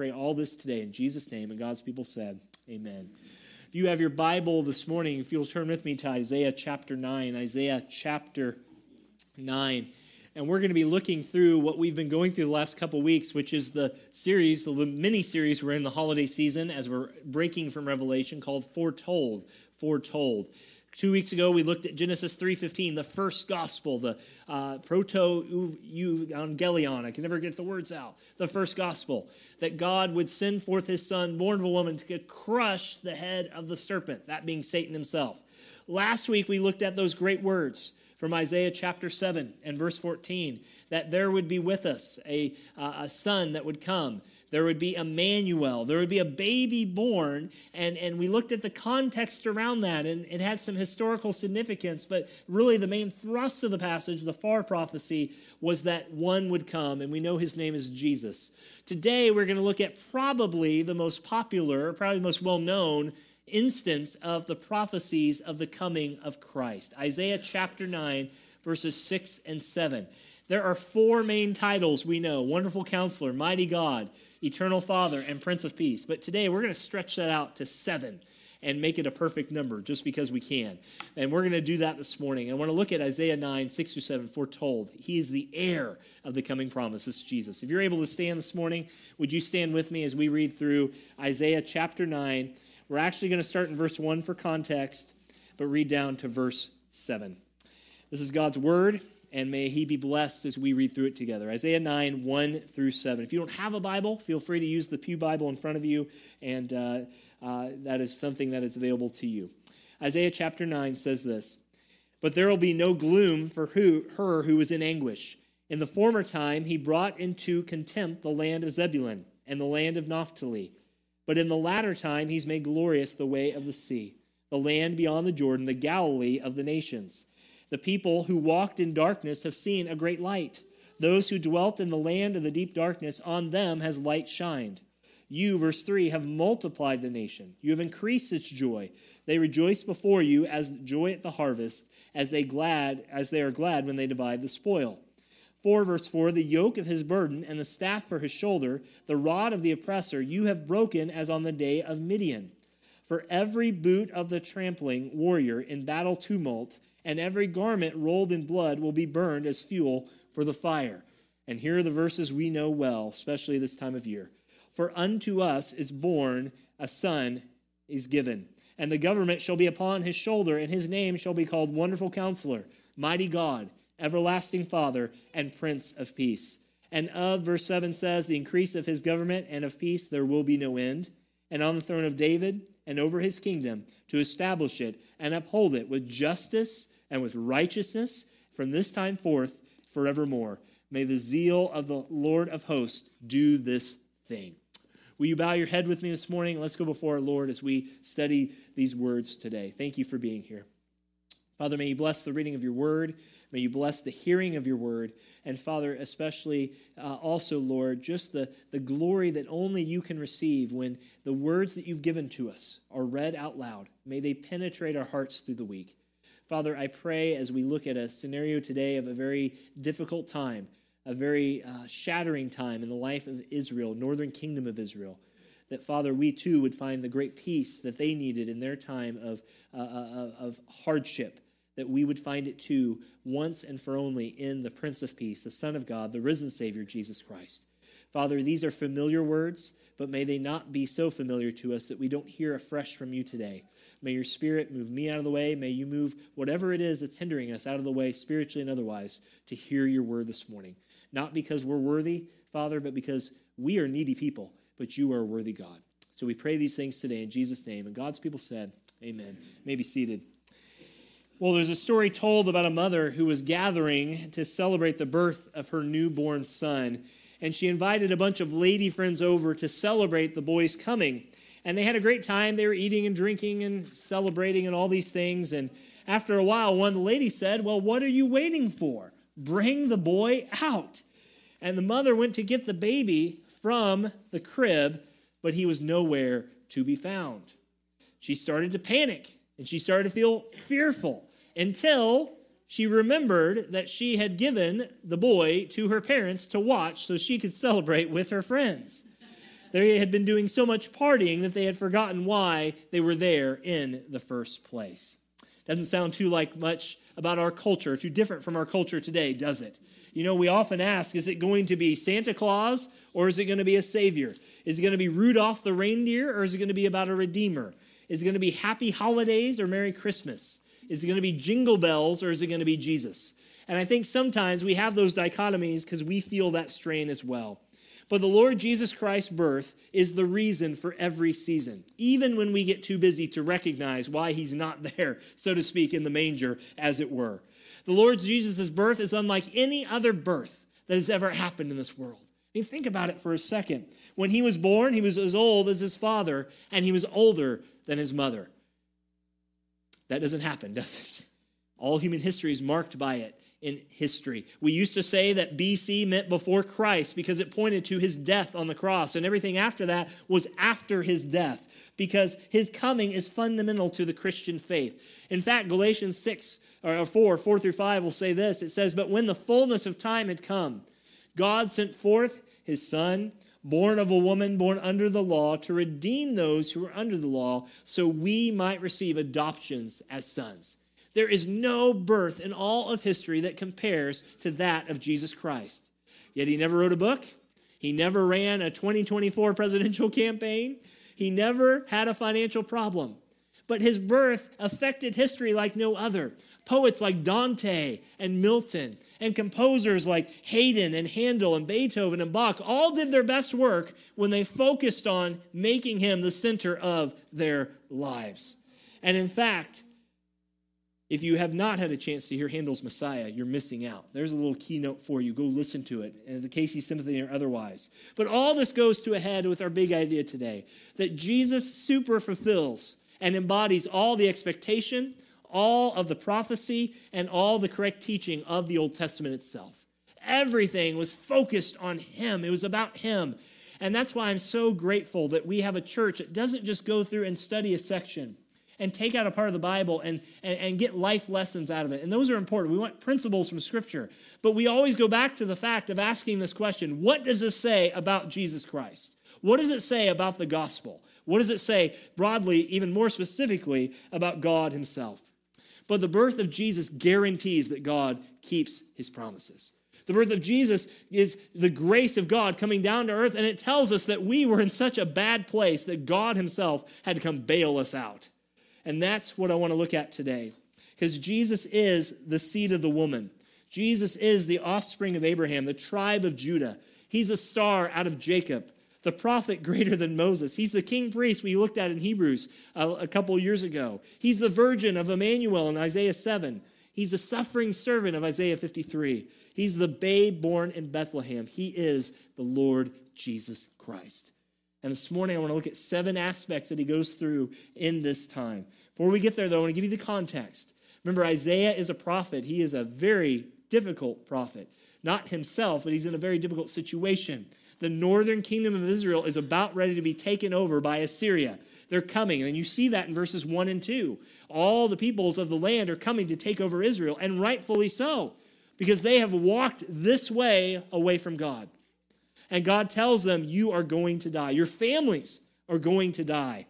Pray all this today in Jesus' name, and God's people said, Amen. If you have your Bible this morning, if you'll turn with me to Isaiah chapter 9, Isaiah chapter 9. And we're going to be looking through what we've been going through the last couple weeks, which is the series, the mini series we're in the holiday season as we're breaking from Revelation called Foretold. Foretold. Two weeks ago, we looked at Genesis 3.15, the first gospel, the uh, proto-evangelion. I can never get the words out. The first gospel, that God would send forth his son, born of a woman, to crush the head of the serpent, that being Satan himself. Last week, we looked at those great words from Isaiah chapter 7 and verse 14, that there would be with us a, uh, a son that would come there would be Emmanuel. There would be a baby born. And, and we looked at the context around that, and it had some historical significance. But really, the main thrust of the passage, the far prophecy, was that one would come, and we know his name is Jesus. Today, we're going to look at probably the most popular, probably the most well known instance of the prophecies of the coming of Christ Isaiah chapter 9, verses 6 and 7. There are four main titles we know Wonderful Counselor, Mighty God, Eternal Father, and Prince of Peace. But today we're going to stretch that out to seven and make it a perfect number just because we can. And we're going to do that this morning. I want to look at Isaiah 9, 6 through 7, foretold. He is the heir of the coming promise. This is Jesus. If you're able to stand this morning, would you stand with me as we read through Isaiah chapter 9? We're actually going to start in verse 1 for context, but read down to verse 7. This is God's word and may he be blessed as we read through it together. Isaiah 9, 1 through 7. If you don't have a Bible, feel free to use the Pew Bible in front of you, and uh, uh, that is something that is available to you. Isaiah chapter 9 says this But there will be no gloom for who, her who is in anguish. In the former time, he brought into contempt the land of Zebulun and the land of Naphtali. But in the latter time, he's made glorious the way of the sea, the land beyond the Jordan, the Galilee of the nations. The people who walked in darkness have seen a great light. Those who dwelt in the land of the deep darkness, on them has light shined. You, verse 3, have multiplied the nation. You have increased its joy. They rejoice before you as joy at the harvest, as they glad as they are glad when they divide the spoil. 4 verse 4 the yoke of his burden and the staff for his shoulder the rod of the oppressor you have broken as on the day of midian for every boot of the trampling warrior in battle tumult and every garment rolled in blood will be burned as fuel for the fire. And here are the verses we know well, especially this time of year. For unto us is born a son is given, and the government shall be upon his shoulder, and his name shall be called Wonderful Counselor, Mighty God, Everlasting Father, and Prince of Peace. And of, verse 7 says, the increase of his government and of peace there will be no end. And on the throne of David and over his kingdom, to establish it and uphold it with justice and with righteousness from this time forth forevermore. May the zeal of the Lord of hosts do this thing. Will you bow your head with me this morning? Let's go before our Lord as we study these words today. Thank you for being here. Father, may you bless the reading of your word. May you bless the hearing of your word. And Father, especially uh, also, Lord, just the, the glory that only you can receive when the words that you've given to us are read out loud. May they penetrate our hearts through the week. Father, I pray as we look at a scenario today of a very difficult time, a very uh, shattering time in the life of Israel, northern kingdom of Israel, that Father, we too would find the great peace that they needed in their time of, uh, uh of hardship, that we would find it too once and for only in the Prince of Peace, the Son of God, the risen Savior, Jesus Christ. Father, these are familiar words, but may they not be so familiar to us that we don't hear afresh from you today. May your spirit move me out of the way. May you move whatever it is that's hindering us out of the way, spiritually and otherwise, to hear your word this morning. Not because we're worthy, Father, but because we are needy people, but you are a worthy God. So we pray these things today in Jesus' name. And God's people said, Amen. You may be seated. Well, there's a story told about a mother who was gathering to celebrate the birth of her newborn son. And she invited a bunch of lady friends over to celebrate the boy's coming. And they had a great time. They were eating and drinking and celebrating and all these things. And after a while, one ladies said, Well, what are you waiting for? Bring the boy out. And the mother went to get the baby from the crib, but he was nowhere to be found. She started to panic and she started to feel fearful until she remembered that she had given the boy to her parents to watch so she could celebrate with her friends. They had been doing so much partying that they had forgotten why they were there in the first place. Doesn't sound too like much about our culture, too different from our culture today, does it? You know, we often ask is it going to be Santa Claus or is it going to be a Savior? Is it going to be Rudolph the reindeer or is it going to be about a Redeemer? Is it going to be Happy Holidays or Merry Christmas? Is it going to be Jingle Bells or is it going to be Jesus? And I think sometimes we have those dichotomies because we feel that strain as well. But the Lord Jesus Christ's birth is the reason for every season, even when we get too busy to recognize why he's not there, so to speak, in the manger, as it were. The Lord Jesus' birth is unlike any other birth that has ever happened in this world. I mean, think about it for a second. When he was born, he was as old as his father, and he was older than his mother. That doesn't happen, does it? All human history is marked by it in history. We used to say that BC meant before Christ because it pointed to his death on the cross, and everything after that was after his death because his coming is fundamental to the Christian faith. In fact, Galatians 6 or 4, 4 through 5 will say this. It says, But when the fullness of time had come, God sent forth his son, born of a woman born under the law, to redeem those who were under the law, so we might receive adoptions as sons. There is no birth in all of history that compares to that of Jesus Christ. Yet he never wrote a book. He never ran a 2024 presidential campaign. He never had a financial problem. But his birth affected history like no other. Poets like Dante and Milton, and composers like Haydn and Handel and Beethoven and Bach all did their best work when they focused on making him the center of their lives. And in fact, if you have not had a chance to hear Handel's Messiah, you're missing out. There's a little keynote for you. Go listen to it, and the KC Symphony or otherwise. But all this goes to a head with our big idea today that Jesus super fulfills and embodies all the expectation, all of the prophecy, and all the correct teaching of the Old Testament itself. Everything was focused on Him, it was about Him. And that's why I'm so grateful that we have a church that doesn't just go through and study a section and take out a part of the Bible and, and, and, get life lessons out of it. And those are important. We want principles from Scripture. But we always go back to the fact of asking this question what does this say about Jesus Christ? What does it say about the gospel? What does it say broadly, even more specifically, about God Himself? But the birth of Jesus guarantees that God keeps His promises. The birth of Jesus is the grace of God coming down to earth, and it tells us that we were in such a bad place that God Himself had to come bail us out. And that's what I want to look at today. Because Jesus is the seed of the woman. Jesus is the offspring of Abraham, the tribe of Judah. He's a star out of Jacob, the prophet greater than Moses. He's the king priest we looked at in Hebrews a, a couple years ago. He's the virgin of Emmanuel in Isaiah 7. He's the suffering servant of Isaiah 53. He's the babe born in Bethlehem. He is the Lord Jesus Christ. And this morning, I want to look at seven aspects that he goes through in this time. Before we get there, though, I want to give you the context. Remember, Isaiah is a prophet. He is a very difficult prophet. Not himself, but he's in a very difficult situation. The northern kingdom of Israel is about ready to be taken over by Assyria. They're coming. And you see that in verses 1 and 2. All the peoples of the land are coming to take over Israel, and rightfully so, because they have walked this way away from God and God tells them, You are going to die. Your families are going to die.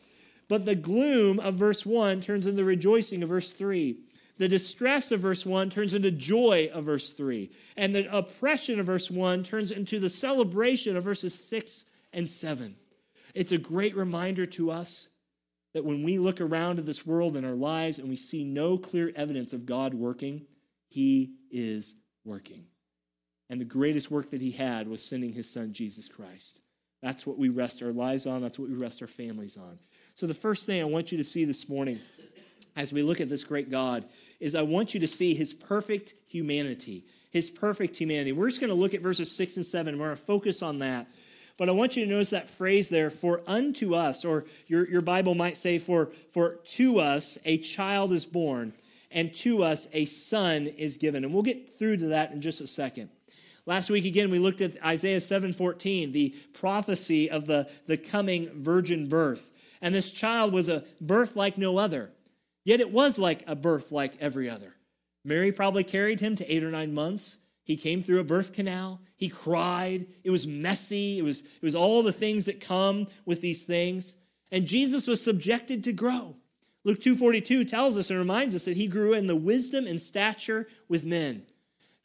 But the gloom of verse 1 turns into the rejoicing of verse 3. The distress of verse 1 turns into joy of verse 3. And the oppression of verse 1 turns into the celebration of verses 6 and 7. It's a great reminder to us that when we look around at this world and our lives and we see no clear evidence of God working, He is working. And the greatest work that he had was sending his son, Jesus Christ. That's what we rest our lives on. That's what we rest our families on. So, the first thing I want you to see this morning as we look at this great God is I want you to see his perfect humanity. His perfect humanity. We're just going to look at verses 6 and 7. We're going to focus on that. But I want you to notice that phrase there, for unto us, or your, your Bible might say, for, for to us a child is born, and to us a son is given. And we'll get through to that in just a second. Last week again, we looked at Isaiah 7:14, the prophecy of the, the coming virgin birth. And this child was a birth like no other. Yet it was like a birth like every other. Mary probably carried him to eight or nine months. He came through a birth canal. He cried. It was messy. It was, it was all the things that come with these things. And Jesus was subjected to grow. Luke 2:42 tells us and reminds us that he grew in the wisdom and stature with men.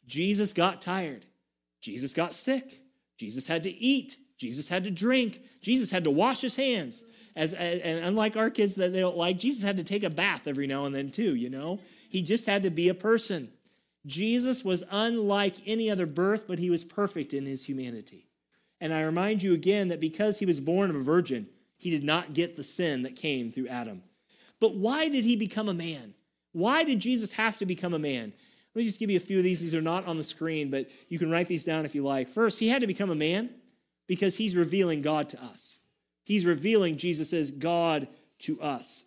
Jesus got tired. Jesus got sick. Jesus had to eat. Jesus had to drink. Jesus had to wash his hands. As, and unlike our kids that they don't like, Jesus had to take a bath every now and then too, you know? He just had to be a person. Jesus was unlike any other birth, but he was perfect in his humanity. And I remind you again that because he was born of a virgin, he did not get the sin that came through Adam. But why did he become a man? Why did Jesus have to become a man? Let me just give you a few of these. These are not on the screen, but you can write these down if you like. First, he had to become a man because he's revealing God to us. He's revealing Jesus as God to us.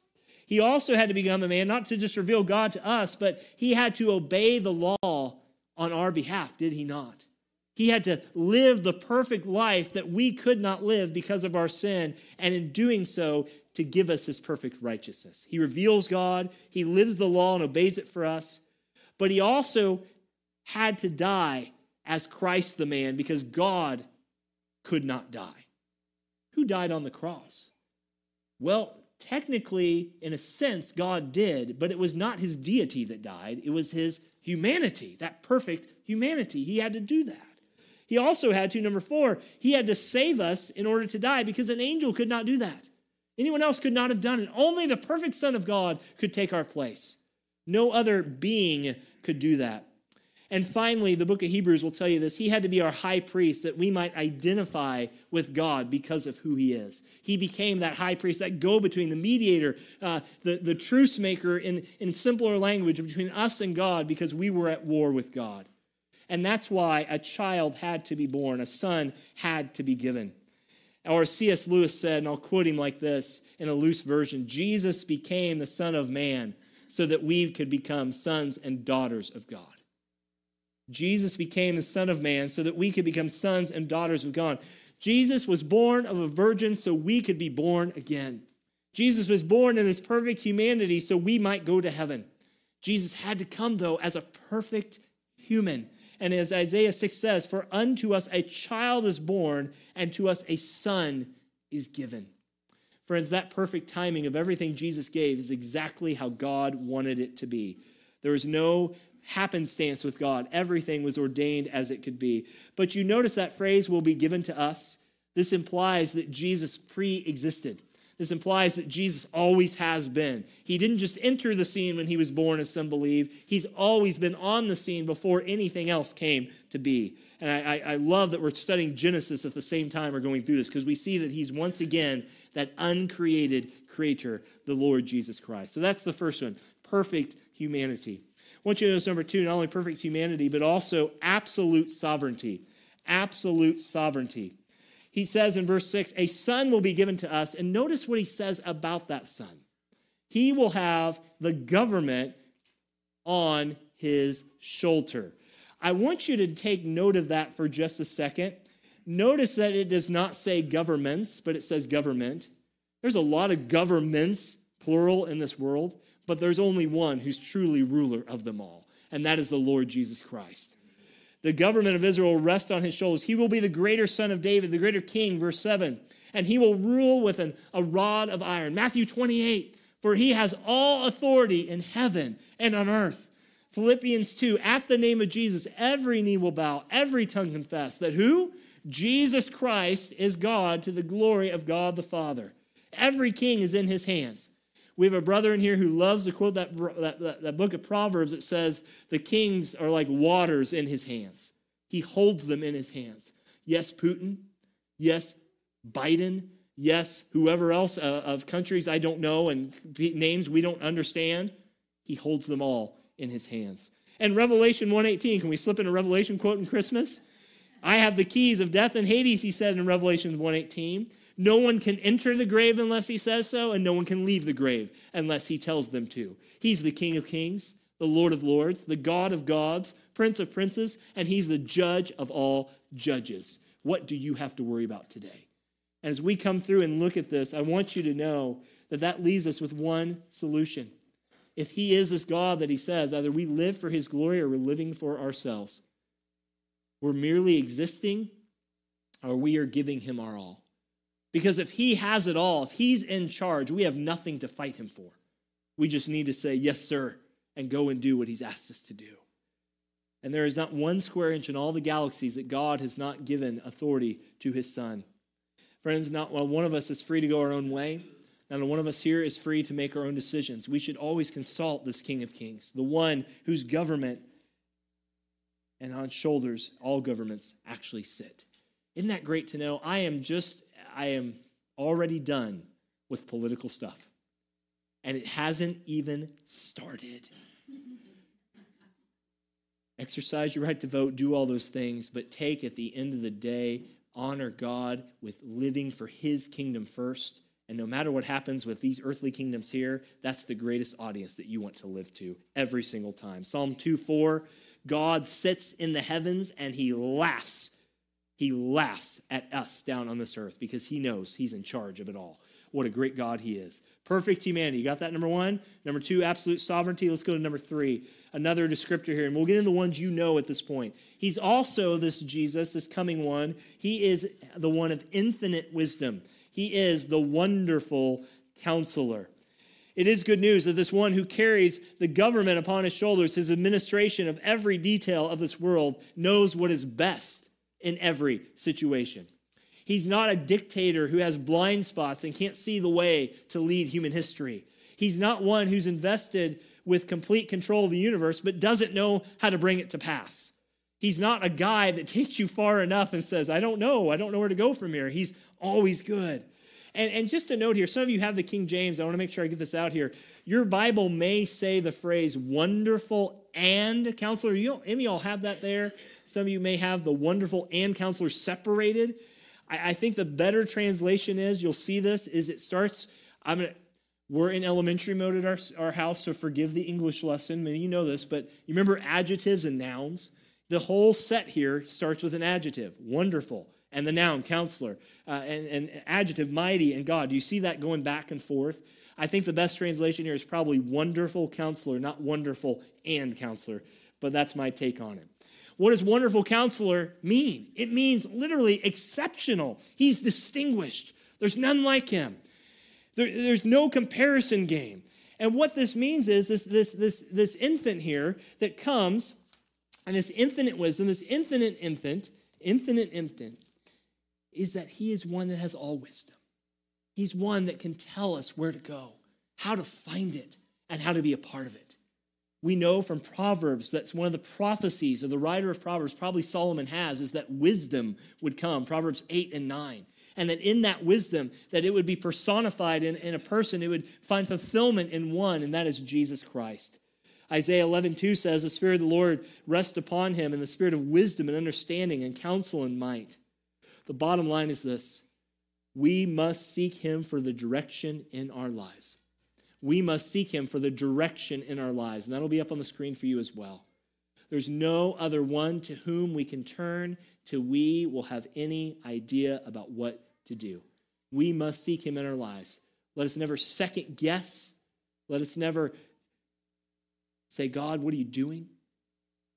He also had to become a man, not to just reveal God to us, but he had to obey the law on our behalf, did he not? He had to live the perfect life that we could not live because of our sin, and in doing so, to give us his perfect righteousness. He reveals God, he lives the law and obeys it for us, but he also had to die as Christ the man because God could not die. Who died on the cross? Well, technically, in a sense, God did, but it was not his deity that died, it was his humanity, that perfect humanity. He had to do that. He also had to, number four, he had to save us in order to die because an angel could not do that. Anyone else could not have done it. Only the perfect Son of God could take our place. No other being could do that. And finally, the book of Hebrews will tell you this. He had to be our high priest that we might identify with God because of who he is. He became that high priest, that go between, the mediator, uh, the, the truce maker in, in simpler language between us and God because we were at war with God. And that's why a child had to be born, a son had to be given. Or C.S. Lewis said, and I'll quote him like this in a loose version Jesus became the Son of Man so that we could become sons and daughters of God. Jesus became the Son of Man so that we could become sons and daughters of God. Jesus was born of a virgin so we could be born again. Jesus was born in this perfect humanity so we might go to heaven. Jesus had to come, though, as a perfect human. And as Isaiah 6 says, For unto us a child is born, and to us a son is given. Friends, that perfect timing of everything Jesus gave is exactly how God wanted it to be. There was no happenstance with God. Everything was ordained as it could be. But you notice that phrase will be given to us. This implies that Jesus pre existed. This implies that Jesus always has been. He didn't just enter the scene when he was born, as some believe. He's always been on the scene before anything else came to be. And I, I, I love that we're studying Genesis at the same time we're going through this because we see that he's once again that uncreated creator, the Lord Jesus Christ. So that's the first one perfect humanity. I want you to notice number two, not only perfect humanity, but also absolute sovereignty. Absolute sovereignty. He says in verse 6, a son will be given to us. And notice what he says about that son. He will have the government on his shoulder. I want you to take note of that for just a second. Notice that it does not say governments, but it says government. There's a lot of governments, plural, in this world but there's only one who's truly ruler of them all, and that is the Lord Jesus Christ. The government of Israel will rest on his shoulders. He will be the greater son of David, the greater king, verse 7. And he will rule with an, a rod of iron. Matthew 28, for he has all authority in heaven and on earth. Philippians 2, at the name of Jesus, every knee will bow, every tongue confess that who? Jesus Christ is God to the glory of God the Father. Every king is in his hands. We have a brother in here who loves to quote that, that, that, book of Proverbs that says, The kings are like waters in his hands. He holds them in his hands. Yes, Putin. Yes, Biden. Yes, whoever else uh, of countries I don't know and names we don't understand. He holds them all in his hands. And Revelation 118, can we slip in a Revelation quote in Christmas? I have the keys of death and Hades, he said in Revelation 118. No one can enter the grave unless he says so, and no one can leave the grave unless he tells them to. He's the King of kings, the Lord of lords, the God of gods, Prince of princes, and he's the judge of all judges. What do you have to worry about today? As we come through and look at this, I want you to know that that leaves us with one solution. If he is this God that he says, either we live for his glory or we're living for ourselves. We're merely existing or we are giving him our all. Because if he has it all, if he's in charge, we have nothing to fight him for. We just need to say, yes, sir, and go and do what he's asked us to do. And there is not one square inch in all the galaxies that God has not given authority to his son. Friends, not one of us is free to go our own way. Not one of us here is free to make our own decisions. We should always consult this King of Kings, the one whose government and on shoulders all governments actually sit. Isn't that great to know? I am just, I am already done with political stuff. And it hasn't even started. Exercise your right to vote, do all those things, but take at the end of the day, honor God with living for his kingdom first. And no matter what happens with these earthly kingdoms here, that's the greatest audience that you want to live to every single time. Psalm 2 4 God sits in the heavens and he laughs. He laughs at us down on this earth because he knows he's in charge of it all. What a great God he is. Perfect humanity. You got that, number one? Number two, absolute sovereignty. Let's go to number three. Another descriptor here, and we'll get into the ones you know at this point. He's also this Jesus, this coming one. He is the one of infinite wisdom. He is the wonderful counselor. It is good news that this one who carries the government upon his shoulders, his administration of every detail of this world, knows what is best in every situation. He's not a dictator who has blind spots and can't see the way to lead human history. He's not one who's invested with complete control of the universe but doesn't know how to bring it to pass. He's not a guy that takes you far enough and says, I don't know, I don't know where to go from here. He's always good. And, and just a note here, some of you have the King James. I want to make sure I get this out here. Your Bible may say the phrase wonderful and counselor. You don't, any of y'all have that there? Some of you may have the wonderful and counselor separated. I, I think the better translation is, you'll see this, is it starts, I'm to, we're in elementary mode at our, our house, so forgive the English lesson. Many of you know this, but you remember adjectives and nouns? The whole set here starts with an adjective wonderful, and the noun, counselor, uh, and, and adjective, mighty, and God. Do you see that going back and forth? I think the best translation here is probably wonderful counselor, not wonderful and counselor, but that's my take on it. What does wonderful counselor mean? It means literally exceptional. He's distinguished. There's none like him. There, there's no comparison game. And what this means is this, this, this, this infant here that comes, and this infinite wisdom, this infinite infant, infinite infant, is that he is one that has all wisdom. He's one that can tell us where to go, how to find it, and how to be a part of it. We know from Proverbs that's one of the prophecies of the writer of Proverbs, probably Solomon has, is that wisdom would come, Proverbs 8 and 9. And that in that wisdom, that it would be personified in, in a person who would find fulfillment in one, and that is Jesus Christ. Isaiah 11, 2 says, The Spirit of the Lord rests upon him, and the spirit of wisdom and understanding and counsel and might the bottom line is this we must seek Him for the direction in our lives. We must seek Him for the direction in our lives. And that'll be up on the screen for you as well. There's no other one to whom we can turn till we will have any idea about what to do. We must seek Him in our lives. Let us never second guess. Let us never say, God, what are you doing?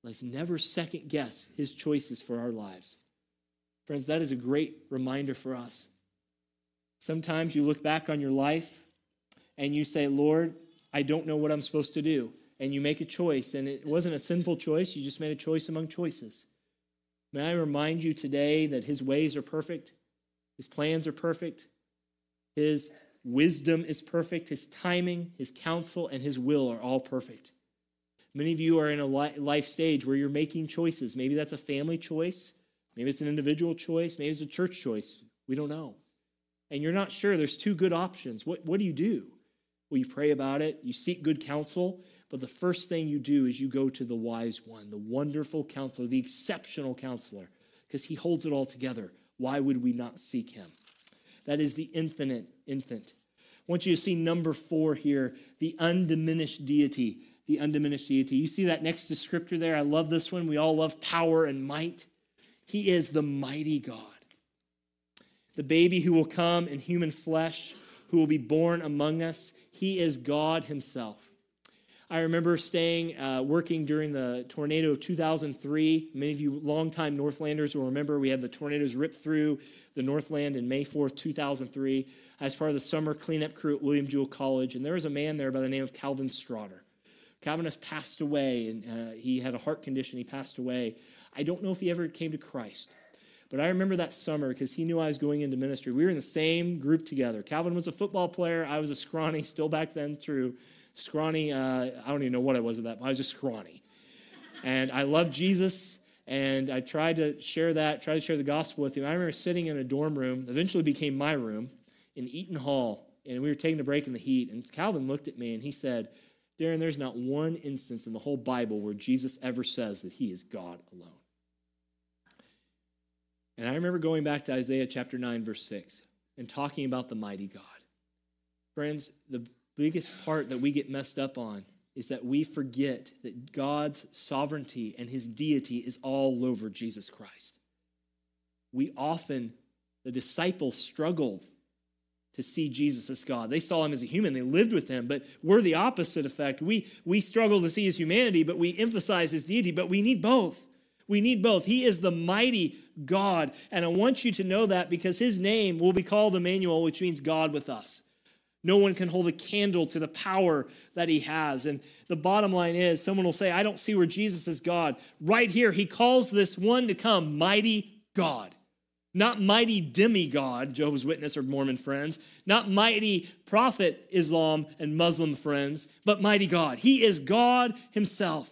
Let's never second guess His choices for our lives. Friends, that is a great reminder for us. Sometimes you look back on your life and you say, Lord, I don't know what I'm supposed to do. And you make a choice, and it wasn't a sinful choice, you just made a choice among choices. May I remind you today that His ways are perfect, His plans are perfect, His wisdom is perfect, His timing, His counsel, and His will are all perfect. Many of you are in a life stage where you're making choices. Maybe that's a family choice. Maybe it's an individual choice. Maybe it's a church choice. We don't know. And you're not sure. There's two good options. What, what do you do? Well, you pray about it, you seek good counsel, but the first thing you do is you go to the wise one, the wonderful counselor, the exceptional counselor. because he holds it all together. Why would we not seek him? That is the infinite infant. I want you to see number four here the undiminished deity. The undiminished deity. You see that next descriptor there? I love this one. We all love power and might. He is the mighty God. The baby who will come in human flesh, who will be born among us, he is God himself. I remember staying, uh, working during the tornado of 2003. Many of you longtime Northlanders will remember we had the tornadoes rip through the Northland in May 4th, 2003, as part of the summer cleanup crew at William Jewell College. And there was a man there by the name of Calvin Strotter. Calvin has passed away, and uh, he had a heart condition. He passed away. I don't know if he ever came to Christ. But I remember that summer because he knew I was going into ministry. We were in the same group together. Calvin was a football player. I was a scrawny, still back then true scrawny. Uh, I don't even know what I was at that. I was just scrawny, and I loved Jesus. And I tried to share that, tried to share the gospel with him. I remember sitting in a dorm room, eventually became my room, in Eaton Hall, and we were taking a break in the heat. And Calvin looked at me and he said, Darren, there's not one instance in the whole Bible where Jesus ever says that he is God alone. And I remember going back to Isaiah chapter 9, verse 6, and talking about the mighty God. Friends, the biggest part that we get messed up on is that we forget that God's sovereignty and his deity is all over Jesus Christ. We often, the disciples struggled to see Jesus as God. They saw him as a human, they lived with him, but we're the opposite effect. We, we struggle to see his humanity, but we emphasize his deity, but we need both. We need both. He is the mighty God, and I want you to know that because his name will be called Emmanuel, which means God with us. No one can hold a candle to the power that he has. And the bottom line is someone will say, I don't see where Jesus is God. Right here, he calls this one to come mighty God. Not mighty demigod, Jehovah's Witness or Mormon friends, not mighty prophet Islam and Muslim friends, but mighty God. He is God himself.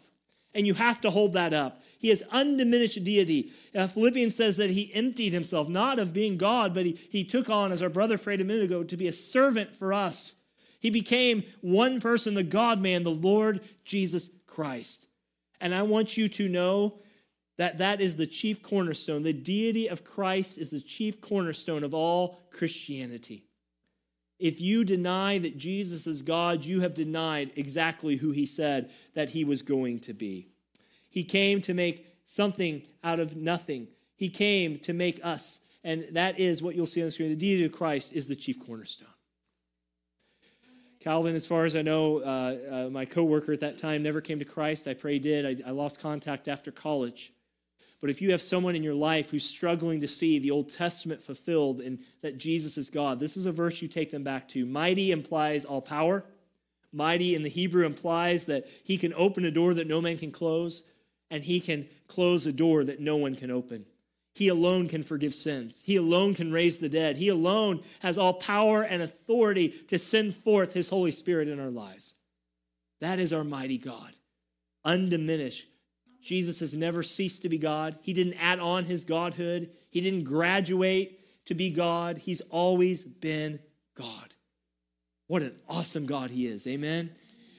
And you have to hold that up. He has undiminished deity. Uh, Philippians says that he emptied himself, not of being God, but he, he took on, as our brother prayed a minute ago, to be a servant for us. He became one person, the God man, the Lord Jesus Christ. And I want you to know that that is the chief cornerstone. The deity of Christ is the chief cornerstone of all Christianity. If you deny that Jesus is God, you have denied exactly who he said that he was going to be. He came to make something out of nothing. He came to make us. And that is what you'll see on the screen. The deity of Christ is the chief cornerstone. Calvin, as far as I know, uh, uh, my coworker at that time never came to Christ. I pray he did. I, I lost contact after college. But if you have someone in your life who's struggling to see the Old Testament fulfilled and that Jesus is God, this is a verse you take them back to. Mighty implies all power. Mighty in the Hebrew implies that he can open a door that no man can close and he can close a door that no one can open. He alone can forgive sins. He alone can raise the dead. He alone has all power and authority to send forth his Holy Spirit in our lives. That is our mighty God, undiminished. Jesus has never ceased to be God. He didn't add on his godhood, he didn't graduate to be God. He's always been God. What an awesome God he is. Amen.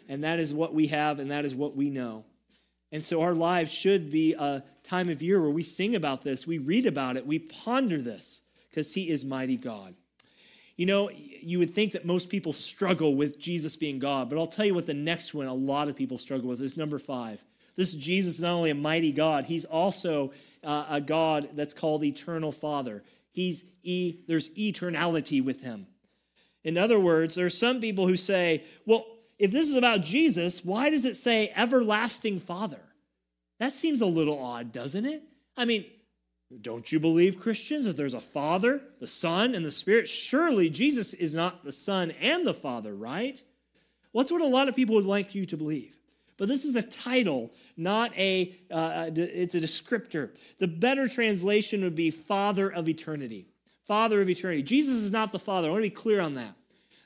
And that is what we have, and that is what we know. And so our lives should be a time of year where we sing about this, we read about it, we ponder this, because He is mighty God. You know, you would think that most people struggle with Jesus being God, but I'll tell you what the next one a lot of people struggle with is number five. This Jesus is not only a mighty God, He's also uh, a God that's called Eternal Father. He's e, there's eternality with Him. In other words, there are some people who say, well, if this is about Jesus, why does it say everlasting Father? That seems a little odd, doesn't it? I mean, don't you believe, Christians, that there's a Father, the Son, and the Spirit? Surely Jesus is not the Son and the Father, right? Well, that's what a lot of people would like you to believe. But this is a title, not a, uh, it's a descriptor. The better translation would be Father of Eternity. Father of Eternity. Jesus is not the Father. I want to be clear on that.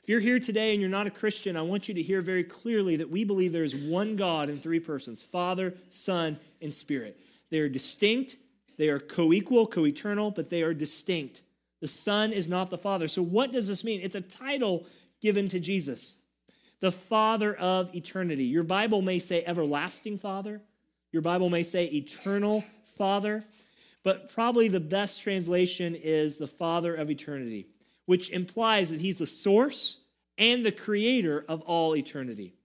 If you're here today and you're not a Christian, I want you to hear very clearly that we believe there is one God in three persons Father, Son, and Spirit. They are distinct, they are co equal, co eternal, but they are distinct. The Son is not the Father. So, what does this mean? It's a title given to Jesus, the Father of eternity. Your Bible may say everlasting Father, your Bible may say eternal Father. but probably the best translation is the Father of eternity, which implies that he's the source and the creator of all eternity.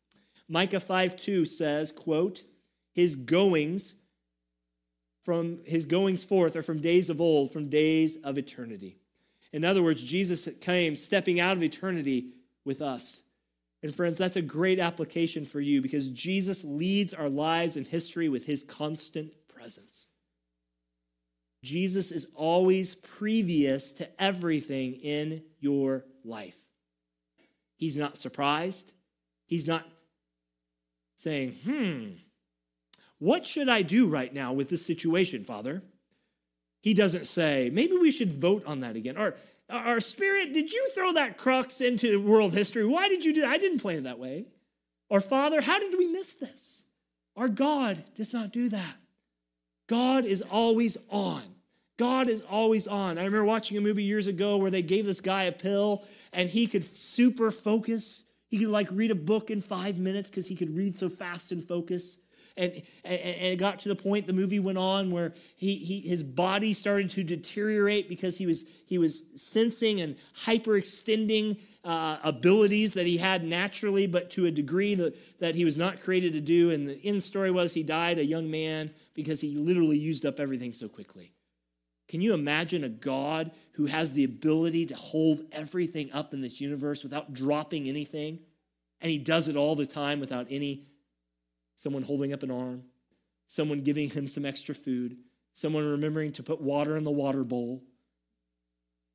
Micah 5 2 says, quote, his goings from his goings forth are from days of old, from days of eternity. In other words, Jesus came stepping out of eternity with us. And friends, that's a great application for you because Jesus leads our lives and history with his constant presence. Jesus is always previous to everything in your life. He's not surprised. He's not saying, hmm, what should I do right now with this situation, Father? He doesn't say, maybe we should vote on that again. Or, our spirit, did you throw that crux into world history? Why did you do that? I didn't plan it that way. Or, Father, how did we miss this? Our God does not do that. God is always on. God is always on. I remember watching a movie years ago where they gave this guy a pill and he could super focus. He could like read a book in five minutes because he could read so fast and focus. And, and, and, it got to the point the movie went on where he, he, his body started to deteriorate because he was, he was sensing and hyperextending uh, abilities that he had naturally, but to a degree that, that he was not created to do. And the end story was he died a young man because he literally used up everything so quickly. Can you imagine a God who has the ability to hold everything up in this universe without dropping anything? And he does it all the time without any someone holding up an arm, someone giving him some extra food, someone remembering to put water in the water bowl.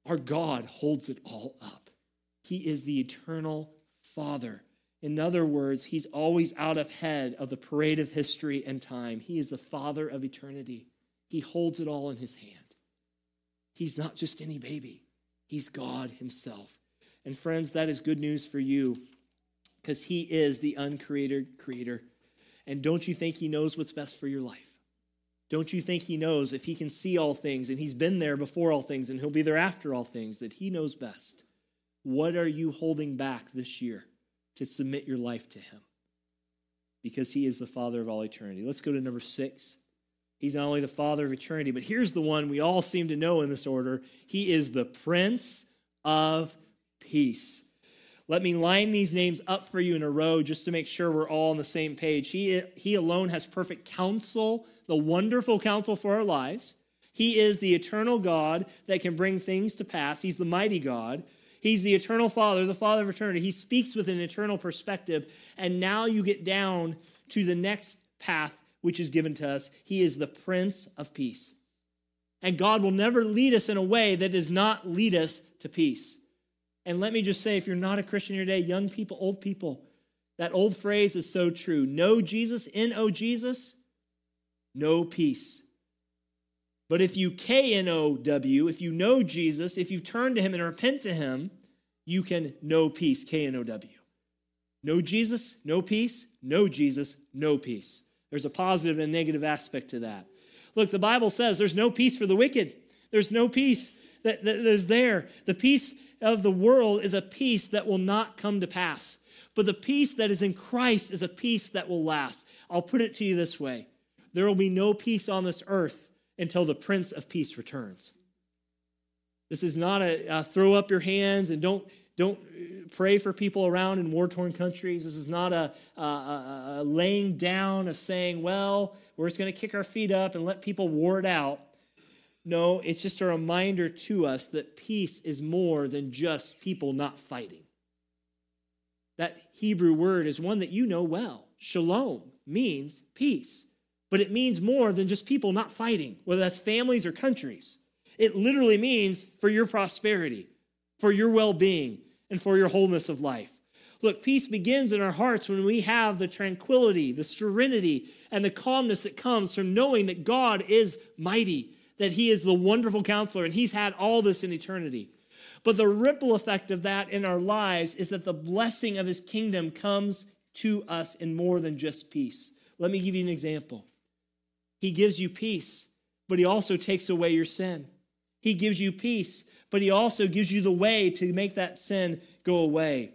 Our God holds it all up. He is the eternal Father. In other words, he's always out ahead of the parade of history and time. He is the Father of eternity. He holds it all in his hand. He's not just any baby, He's God Himself. And friends, that is good news for you because He is the uncreated creator. And don't you think He knows what's best for your life? Don't you think He knows if He can see all things and He's been there before all things and He'll be there after all things, that He knows best? What are you holding back this year to submit your life to Him? Because He is the Father of all eternity. Let's go to number six. He's not only the Father of eternity, but here's the one we all seem to know in this order He is the Prince of Peace. Let me line these names up for you in a row just to make sure we're all on the same page. He, he alone has perfect counsel, the wonderful counsel for our lives. He is the eternal God that can bring things to pass. He's the mighty God. He's the eternal Father, the Father of eternity. He speaks with an eternal perspective. And now you get down to the next path which is given to us. He is the Prince of Peace. And God will never lead us in a way that does not lead us to peace. And let me just say, if you're not a Christian today, young people, old people, that old phrase is so true. Know Jesus, N O Jesus, no peace. But if you K N O W, if you know Jesus, if you turn to him and repent to him, you can know peace, K N O W. Know Jesus, no peace. Know Jesus, no peace. There's a positive and negative aspect to that. Look, the Bible says there's no peace for the wicked. There's no peace that, that is there. The peace of the world is a peace that will not come to pass. But the peace that is in Christ is a peace that will last. I'll put it to you this way there will be no peace on this earth until the Prince of Peace returns. This is not a, a throw up your hands and don't don't uh, pray for people around in war torn countries. This is not a, a, a, laying down of saying, well, we're just going to kick our feet up and let people ward out. No, it's just a reminder to us that peace is more than just people not fighting. That Hebrew word is one that you know well. Shalom means peace, but it means more than just people not fighting, whether that's families or countries. It literally means for your prosperity, for your well being, and for your wholeness of life. Look, peace begins in our hearts when we have the tranquility, the serenity, and the calmness that comes from knowing that God is mighty, that He is the wonderful counselor, and He's had all this in eternity. But the ripple effect of that in our lives is that the blessing of His kingdom comes to us in more than just peace. Let me give you an example. He gives you peace, but He also takes away your sin. He gives you peace, but He also gives you the way to make that sin go away.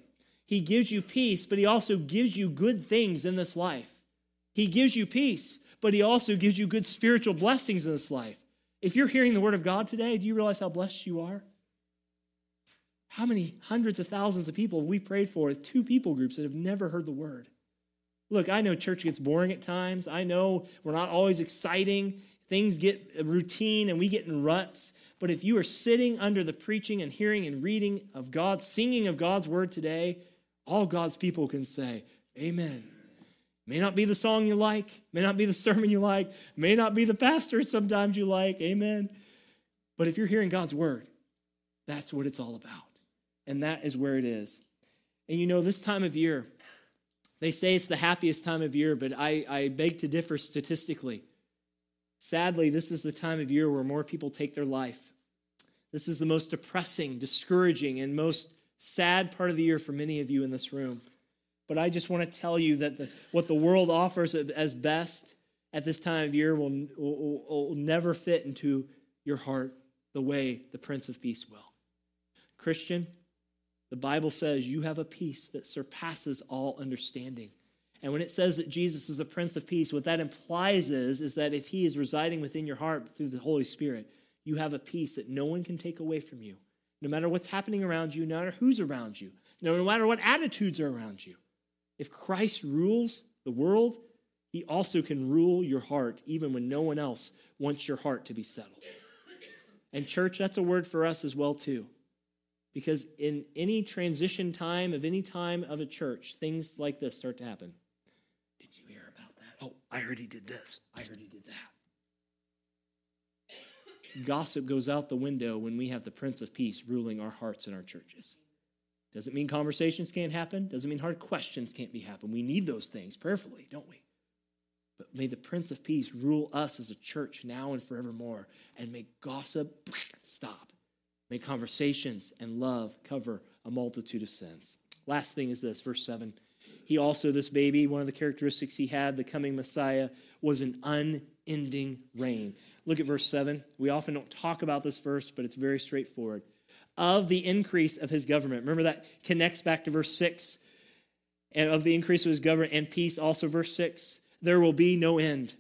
He gives you peace, but He also gives you good things in this life. He gives you peace, but He also gives you good spiritual blessings in this life. If you're hearing the word of God today, do you realize how blessed you are? How many hundreds of thousands of people have we prayed for, two people groups that have never heard the word? Look, I know church gets boring at times. I know we're not always exciting. Things get routine and we get in ruts. But if you are sitting under the preaching and hearing and reading of God, singing of God's word today, all God's people can say, Amen. May not be the song you like, may not be the sermon you like, may not be the pastor sometimes you like. Amen. But if you're hearing God's word, that's what it's all about. And that is where it is. And you know, this time of year, they say it's the happiest time of year, but I, I beg to differ statistically. Sadly, this is the time of year where more people take their life. This is the most depressing, discouraging, and most sad part of the year for many of you in this room. But I just want to tell you that the, what the world offers as best at this time of year will, will, will never fit into your heart the way the Prince of Peace will. Christian, the Bible says you have a peace that surpasses all understanding. And when it says that Jesus is a Prince of Peace, what that implies is, is that if he is residing within your heart through the Holy Spirit, you have a peace that no one can take away from you. No matter what's happening around you, no matter who's around you, no matter what attitudes are around you. If Christ rules the world, he also can rule your heart, even when no one else wants your heart to be settled. And, church, that's a word for us as well, too. Because in any transition time of any time of a church, things like this start to happen. Did you hear about that? Oh, I heard he did this. I heard he did that. Gossip goes out the window when we have the Prince of Peace ruling our hearts and our churches. Doesn't mean conversations can't happen. Doesn't mean hard questions can't be happen. We need those things prayerfully, don't we? But may the Prince of Peace rule us as a church now and forevermore, and may gossip stop. May conversations and love cover a multitude of sins. Last thing is this, verse 7. He also, this baby, one of the characteristics he had, the coming Messiah, was an unending reign. Look at verse 7. We often don't talk about this verse, but it's very straightforward. Of the increase of his government. Remember that connects back to verse 6. And of the increase of his government and peace, also verse 6. There will be no end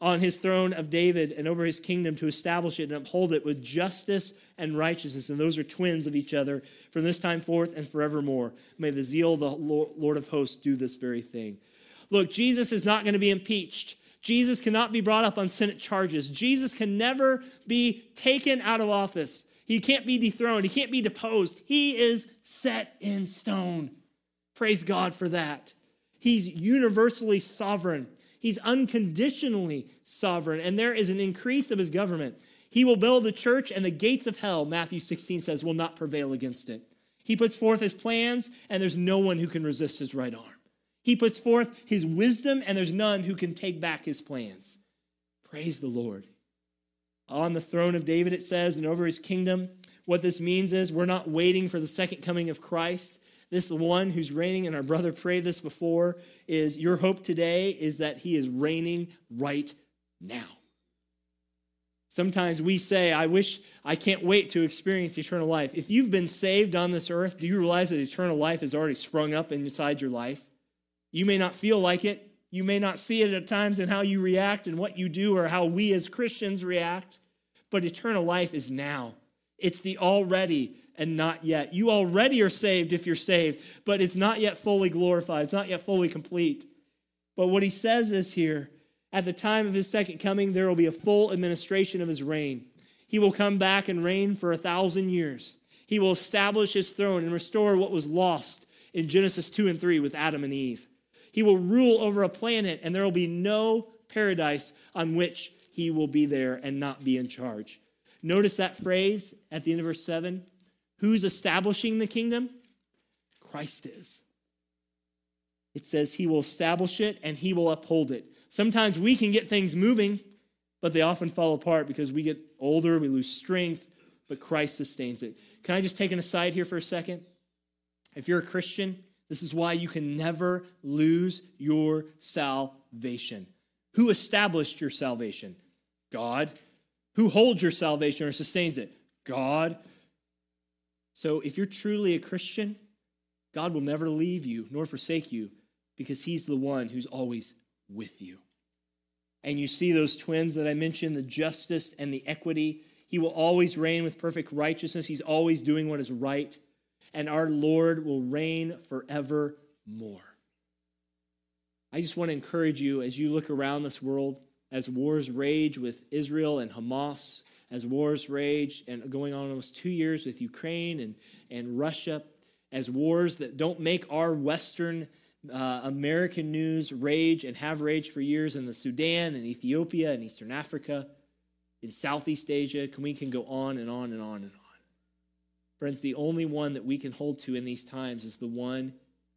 on his throne of David and over his kingdom to establish it and uphold it with justice and righteousness. And those are twins of each other from this time forth and forevermore. May the zeal of the Lord of hosts do this very thing. Look, Jesus is not going to be impeached. Jesus cannot be brought up on Senate charges. Jesus can never be taken out of office. He can't be dethroned. He can't be deposed. He is set in stone. Praise God for that. He's universally sovereign. He's unconditionally sovereign, and there is an increase of his government. He will build the church, and the gates of hell, Matthew 16 says, will not prevail against it. He puts forth his plans, and there's no one who can resist his right arm. He puts forth his wisdom, and there's none who can take back his plans. Praise the Lord. On the throne of David, it says, and over his kingdom, what this means is we're not waiting for the second coming of Christ. This one who's reigning, and our brother prayed this before, is your hope today is that he is reigning right now. Sometimes we say, I wish I can't wait to experience eternal life. If you've been saved on this earth, do you realize that eternal life has already sprung up inside your life? You may not feel like it. You may not see it at times in how you react and what you do or how we as Christians react, but eternal life is now. It's the already and not yet. You already are saved if you're saved, but it's not yet fully glorified. It's not yet fully complete. But what he says is here at the time of his second coming, there will be a full administration of his reign. He will come back and reign for a thousand years. He will establish his throne and restore what was lost in Genesis 2 and 3 with Adam and Eve. He will rule over a planet, and there will be no paradise on which he will be there and not be in charge. Notice that phrase at the end of verse 7 Who's establishing the kingdom? Christ is. It says he will establish it and he will uphold it. Sometimes we can get things moving, but they often fall apart because we get older, we lose strength, but Christ sustains it. Can I just take an aside here for a second? If you're a Christian, this is why you can never lose your salvation. Who established your salvation? God. Who holds your salvation or sustains it? God. So if you're truly a Christian, God will never leave you nor forsake you because he's the one who's always with you. and you see those twins that I mentioned the justice and the equity. He will always reign with perfect righteousness. He's always doing what is right. And our Lord will reign forevermore. I just want to encourage you as you look around this world, as wars rage with Israel and Hamas, as wars rage and going on almost two years with Ukraine and, and Russia, as wars that don't make our Western uh, American news rage and have raged for years in the Sudan and Ethiopia and Eastern Africa, in Southeast Asia. Can, we can go on and on and on and on. Friends, the only one that we can hold to in these times is the one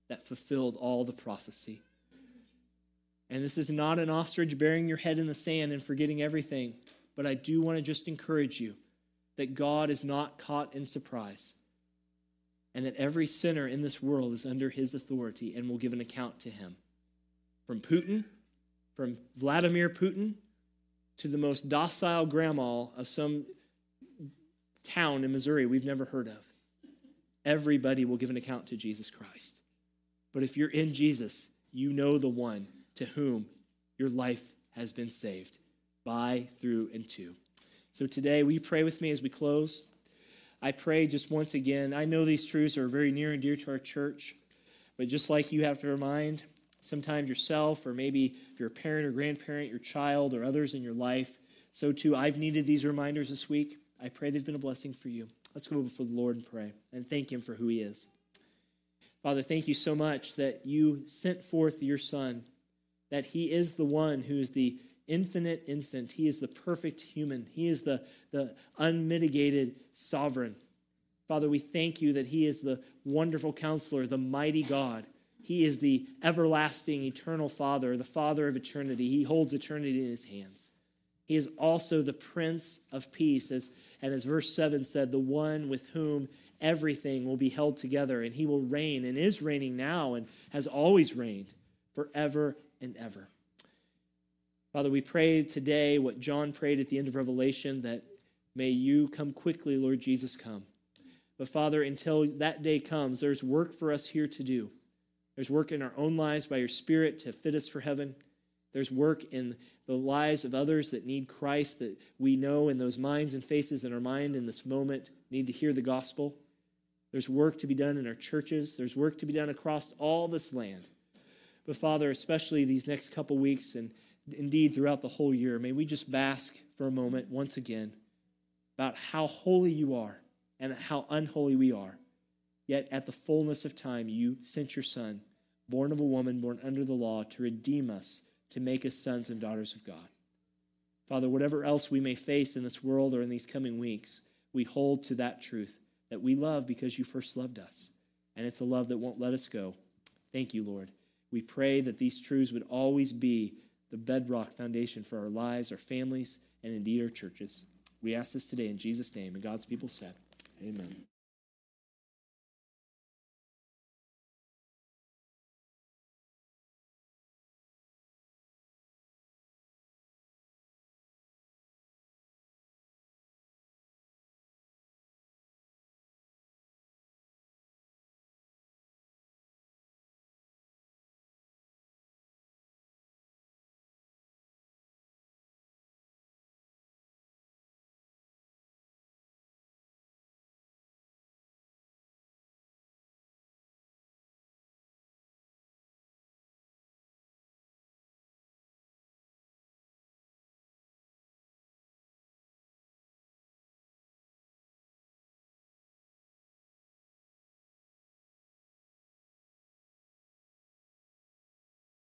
that fulfilled all the prophecy. And this is not an ostrich burying your head in the sand and forgetting everything, but I do want to just encourage you that God is not caught in surprise and that every sinner in this world is under his authority and will give an account to him. From Putin, from Vladimir Putin, to the most docile grandma of some town in Missouri we've never heard of. Everybody will give an account to Jesus Christ. But if you're in Jesus, you know the one to whom your life has been saved by, through, and to. So today, will you pray with me as we close? I pray just once again, I know these truths are very near and dear to our church, but just like you have to remind sometimes yourself, or maybe if you're a parent or grandparent, your child, or others in your life, so too I've needed these reminders this week. I pray they've been a blessing for you. Let's go before the Lord and pray and thank Him for who He is. Father, thank you so much that you sent forth your Son, that He is the one who is the infinite infant. He is the perfect human. He is the, the unmitigated sovereign. Father, we thank you that He is the wonderful counselor, the mighty God. He is the everlasting, eternal Father, the Father of eternity. He holds eternity in His hands. He is also the Prince of Peace, as, and as verse 7 said, the one with whom everything will be held together, and He will reign, and is reigning now, and has always reigned forever and ever. Father, we pray today what John prayed at the end of Revelation that may you come quickly, Lord Jesus, come. But Father, until that day comes, there's work for us here to do. There's work in our own lives by your Spirit to fit us for heaven. There's work in the lives of others that need Christ that we know in those minds and faces in our mind in this moment need to hear the gospel. There's work to be done in our churches. There's work to be done across all this land. But Father, especially these next couple weeks and indeed throughout the whole year, may we just bask for a moment once again about how holy you are and how unholy we are. Yet at the fullness of time, you sent your Son, born of a woman, born under the law, to redeem us, to make us sons and daughters of God. Father, whatever else we may face in this world or in these coming weeks, we hold to that truth that we love because you first loved us. And it's a love that won't let us go. Thank you, Lord. We pray that these truths would always be the bedrock foundation for our lives, our families, and indeed our churches. We ask this today in Jesus' name, and God's people said, Amen.